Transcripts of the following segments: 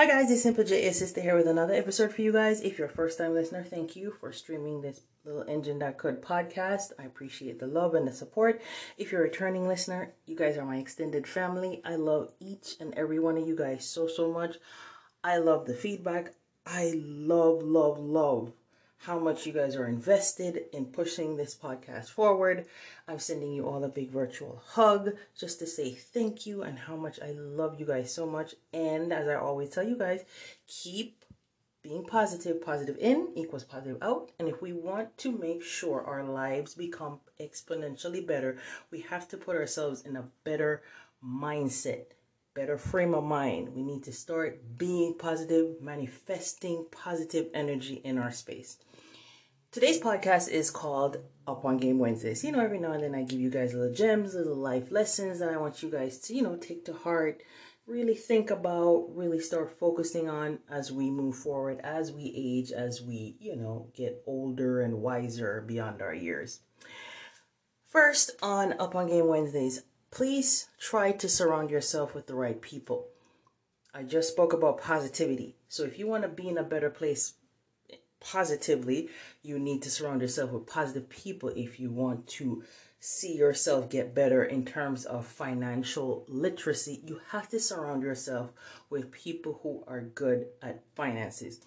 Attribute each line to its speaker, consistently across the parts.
Speaker 1: Hi guys, it's Simple J Sister here with another episode for you guys. If you're a first time listener, thank you for streaming this little engine that could podcast. I appreciate the love and the support. If you're a returning listener, you guys are my extended family. I love each and every one of you guys so so much. I love the feedback. I love, love, love how much you guys are invested in pushing this podcast forward. I'm sending you all a big virtual hug just to say thank you and how much I love you guys so much. And as I always tell you guys, keep being positive. Positive in equals positive out. And if we want to make sure our lives become exponentially better, we have to put ourselves in a better mindset better frame of mind. We need to start being positive, manifesting positive energy in our space. Today's podcast is called Up on Game Wednesdays. You know, every now and then I give you guys little gems, little life lessons that I want you guys to, you know, take to heart, really think about, really start focusing on as we move forward, as we age, as we, you know, get older and wiser beyond our years. First, on Up on Game Wednesdays, please try to surround yourself with the right people. I just spoke about positivity. So if you want to be in a better place positively, you need to surround yourself with positive people if you want to see yourself get better in terms of financial literacy. You have to surround yourself with people who are good at finances.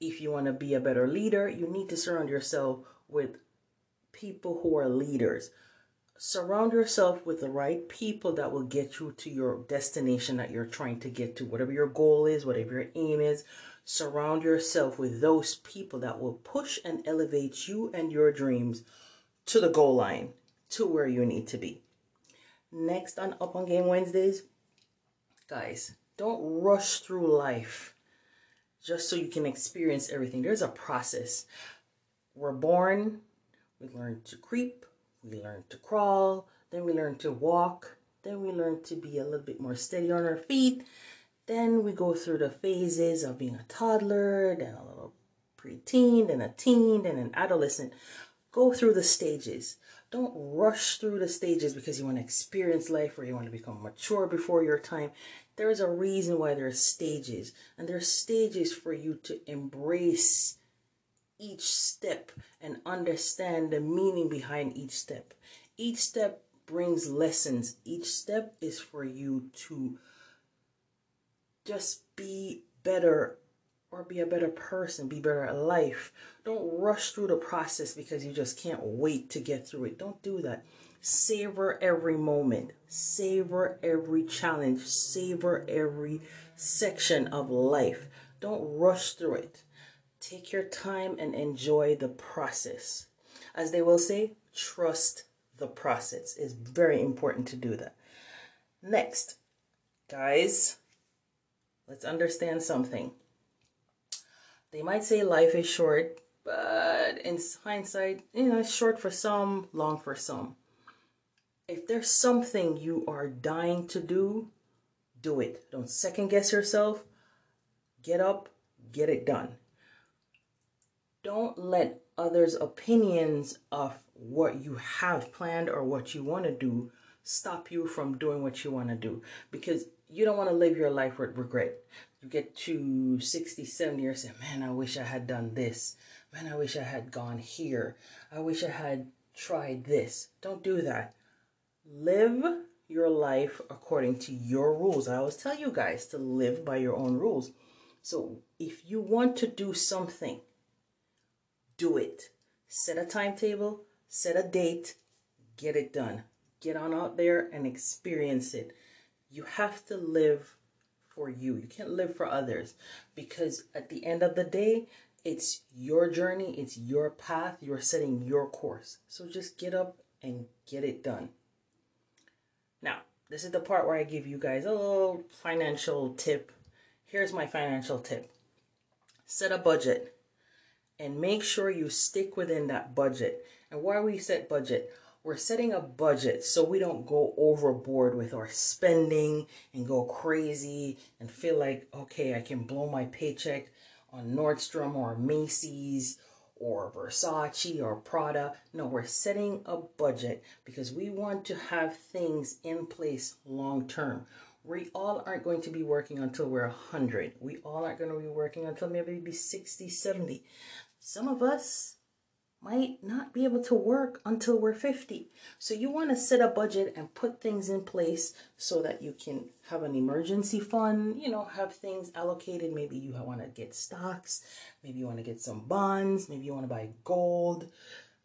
Speaker 1: If you want to be a better leader, you need to surround yourself with people who are leaders. Surround yourself with the right people that will get you to your destination that you're trying to get to. Whatever your goal is, whatever your aim is, Surround yourself with those people that will push and elevate you and your dreams to the goal line, to where you need to be. Next on Up on Game Wednesdays, guys, don't rush through life just so you can experience everything. There's a process. We're born, we learn to creep, we learn to crawl, then we learn to walk, then we learn to be a little bit more steady on our feet, then we go through the phases of being a toddler, then a little preteen, then a teen, then an adolescent. Go through the stages. Don't rush through the stages because you want to experience life or you want to become mature before your time. There is a reason why there are stages, and there are stages for you to embrace each step and understand the meaning behind each step. Each step brings lessons. Each step is for you to just be better or be a better person, be better at life. Don't rush through the process because you just can't wait to get through it. Don't do that. Savor every moment, savor every challenge, savor every section of life. Don't rush through it. Take your time and enjoy the process. As they will say, trust the process. It's very important to do that. Next, guys, Let's understand something. They might say life is short, but in hindsight, you know, it's short for some, long for some. If there's something you are dying to do, do it. Don't second guess yourself. Get up, get it done. Don't let others' opinions of what you have planned or what you want to do stop you from doing what you want to do because you don't want to live your life with regret. You get to 60, 70 years, say, man, I wish I had done this. Man, I wish I had gone here. I wish I had tried this. Don't do that. Live your life according to your rules. I always tell you guys to live by your own rules. So if you want to do something, do it. Set a timetable, set a date, get it done. Get on out there and experience it you have to live for you. You can't live for others because at the end of the day, it's your journey, it's your path, you're setting your course. So just get up and get it done. Now, this is the part where I give you guys a little financial tip. Here's my financial tip set a budget and make sure you stick within that budget. And why we set budget? We're setting a budget so we don't go overboard with our spending and go crazy and feel like, okay, I can blow my paycheck on Nordstrom or Macy's or Versace or Prada. No, we're setting a budget because we want to have things in place long term. We all aren't going to be working until we're 100. We all aren't going to be working until maybe be 60, 70. Some of us might not be able to work until we're 50. So you want to set a budget and put things in place so that you can have an emergency fund, you know, have things allocated. Maybe you want to get stocks, maybe you want to get some bonds, maybe you want to buy gold,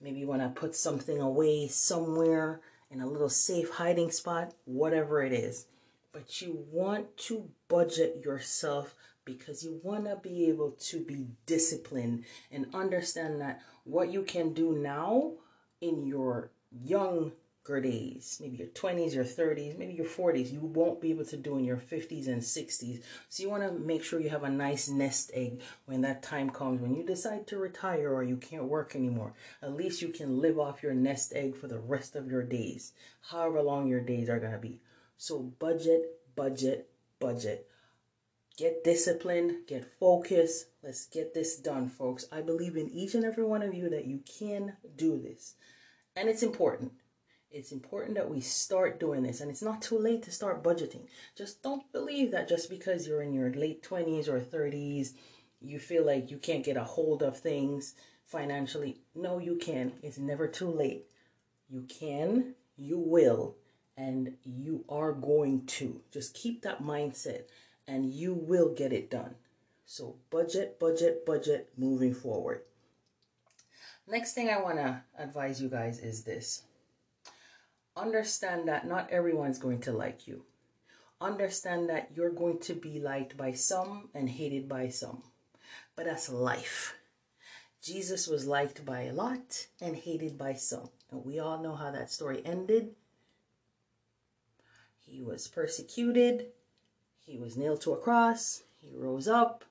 Speaker 1: maybe you want to put something away somewhere in a little safe hiding spot, whatever it is. But you want to budget yourself because you want to be able to be disciplined and understand that what you can do now in your younger days, maybe your 20s, your 30s, maybe your 40s, you won't be able to do in your 50s and 60s. So you want to make sure you have a nice nest egg when that time comes, when you decide to retire or you can't work anymore. At least you can live off your nest egg for the rest of your days, however long your days are going to be. So budget, budget, budget. Get disciplined, get focused. Let's get this done, folks. I believe in each and every one of you that you can do this. And it's important. It's important that we start doing this, and it's not too late to start budgeting. Just don't believe that just because you're in your late 20s or 30s, you feel like you can't get a hold of things financially. No, you can. It's never too late. You can, you will, and you are going to. Just keep that mindset and you will get it done. So, budget, budget, budget moving forward. Next thing I want to advise you guys is this understand that not everyone's going to like you. Understand that you're going to be liked by some and hated by some. But that's life. Jesus was liked by a lot and hated by some. And we all know how that story ended. He was persecuted, he was nailed to a cross, he rose up,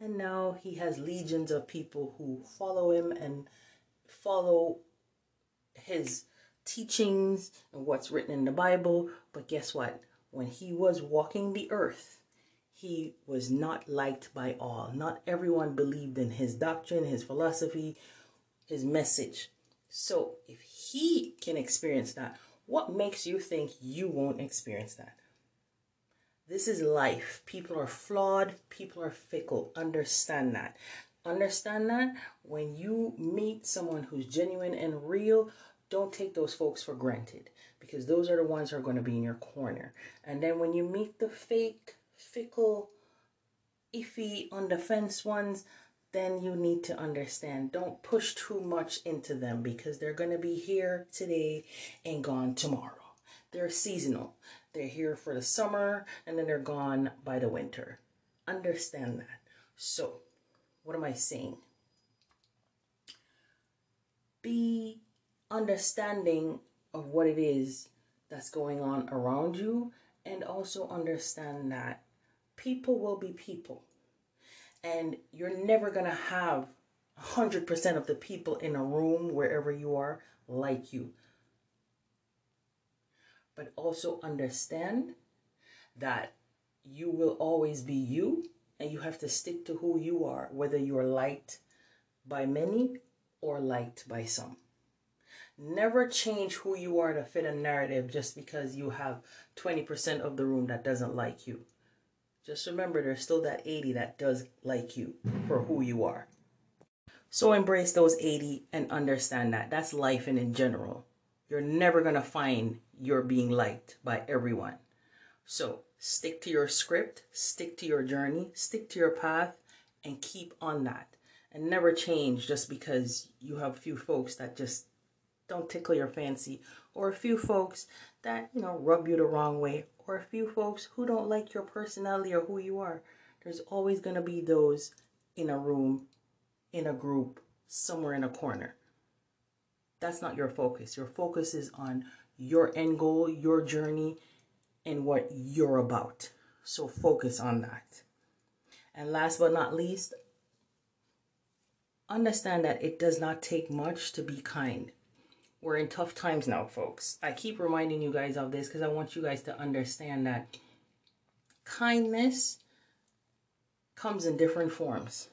Speaker 1: and now he has legions of people who follow him and follow his teachings and what's written in the Bible. But guess what? When he was walking the earth, he was not liked by all. Not everyone believed in his doctrine, his philosophy, his message. So if he can experience that, what makes you think you won't experience that? This is life. People are flawed. People are fickle. Understand that. Understand that when you meet someone who's genuine and real, don't take those folks for granted because those are the ones who are going to be in your corner. And then when you meet the fake, fickle, iffy, on the fence ones, then you need to understand don't push too much into them because they're going to be here today and gone tomorrow. They're seasonal. They're here for the summer and then they're gone by the winter. Understand that. So, what am I saying? Be understanding of what it is that's going on around you and also understand that people will be people. And you're never going to have 100% of the people in a room, wherever you are, like you but also understand that you will always be you and you have to stick to who you are, whether you are liked by many or liked by some. Never change who you are to fit a narrative just because you have 20% of the room that doesn't like you. Just remember there's still that 80 that does like you for who you are. So embrace those 80 and understand that. That's life and in general. You're never going to find you're being liked by everyone. So stick to your script, stick to your journey, stick to your path, and keep on that. And never change just because you have a few folks that just don't tickle your fancy, or a few folks that, you know, rub you the wrong way, or a few folks who don't like your personality or who you are. There's always going to be those in a room, in a group, somewhere in a corner. That's not your focus. Your focus is on your end goal, your journey, and what you're about. So focus on that. And last but not least, understand that it does not take much to be kind. We're in tough times now, folks. I keep reminding you guys of this because I want you guys to understand that kindness comes in different forms.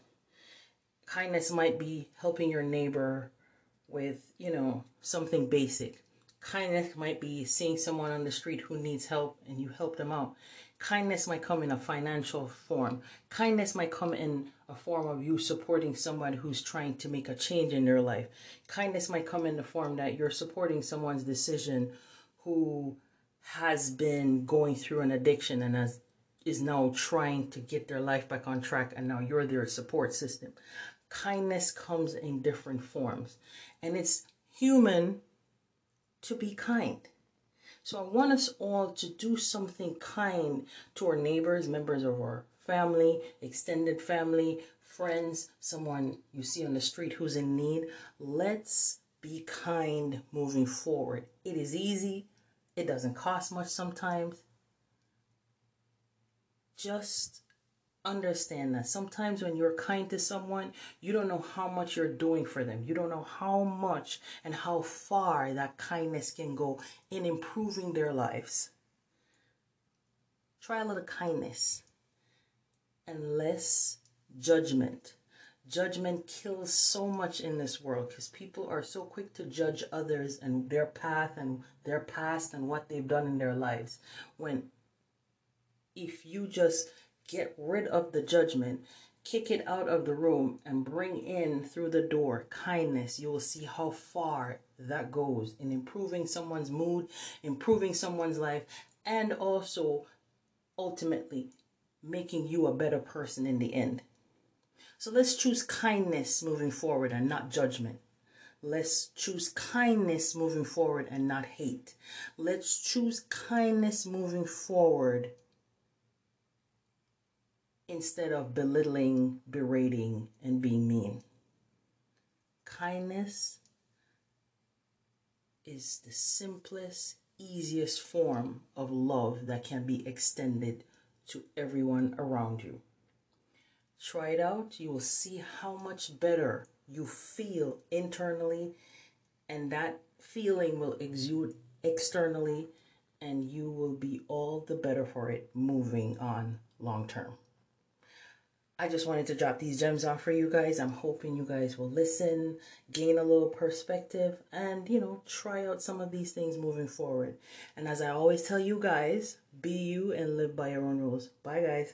Speaker 1: Kindness might be helping your neighbor with, you know, something basic Kindness might be seeing someone on the street who needs help and you help them out. Kindness might come in a financial form. Kindness might come in a form of you supporting someone who's trying to make a change in their life. Kindness might come in the form that you're supporting someone's decision who has been going through an addiction and has is now trying to get their life back on track and now you're their support system. Kindness comes in different forms and it's human to be kind. So I want us all to do something kind to our neighbors, members of our family, extended family, friends, someone you see on the street who's in need. Let's be kind moving forward. It is easy. It doesn't cost much sometimes. Just understand that sometimes when you're kind to someone, you don't know how much you're doing for them. You don't know how much and how far that kindness can go in improving their lives. Try a little kindness and less judgment. Judgment kills so much in this world because people are so quick to judge others and their path and their past and what they've done in their lives. When if you just get rid of the judgment, kick it out of the room, and bring in through the door kindness, you will see how far that goes in improving someone's mood, improving someone's life, and also ultimately making you a better person in the end. So let's choose kindness moving forward and not judgment. Let's choose kindness moving forward and not hate. Let's choose kindness moving forward instead of belittling, berating, and being mean. Kindness is the simplest, easiest form of love that can be extended to everyone around you. Try it out. You will see how much better you feel internally, and that feeling will exude externally, and you will be all the better for it moving on long term. I just wanted to drop these gems off for you guys. I'm hoping you guys will listen, gain a little perspective, and, you know, try out some of these things moving forward. And as I always tell you guys, be you and live by your own rules. Bye, guys.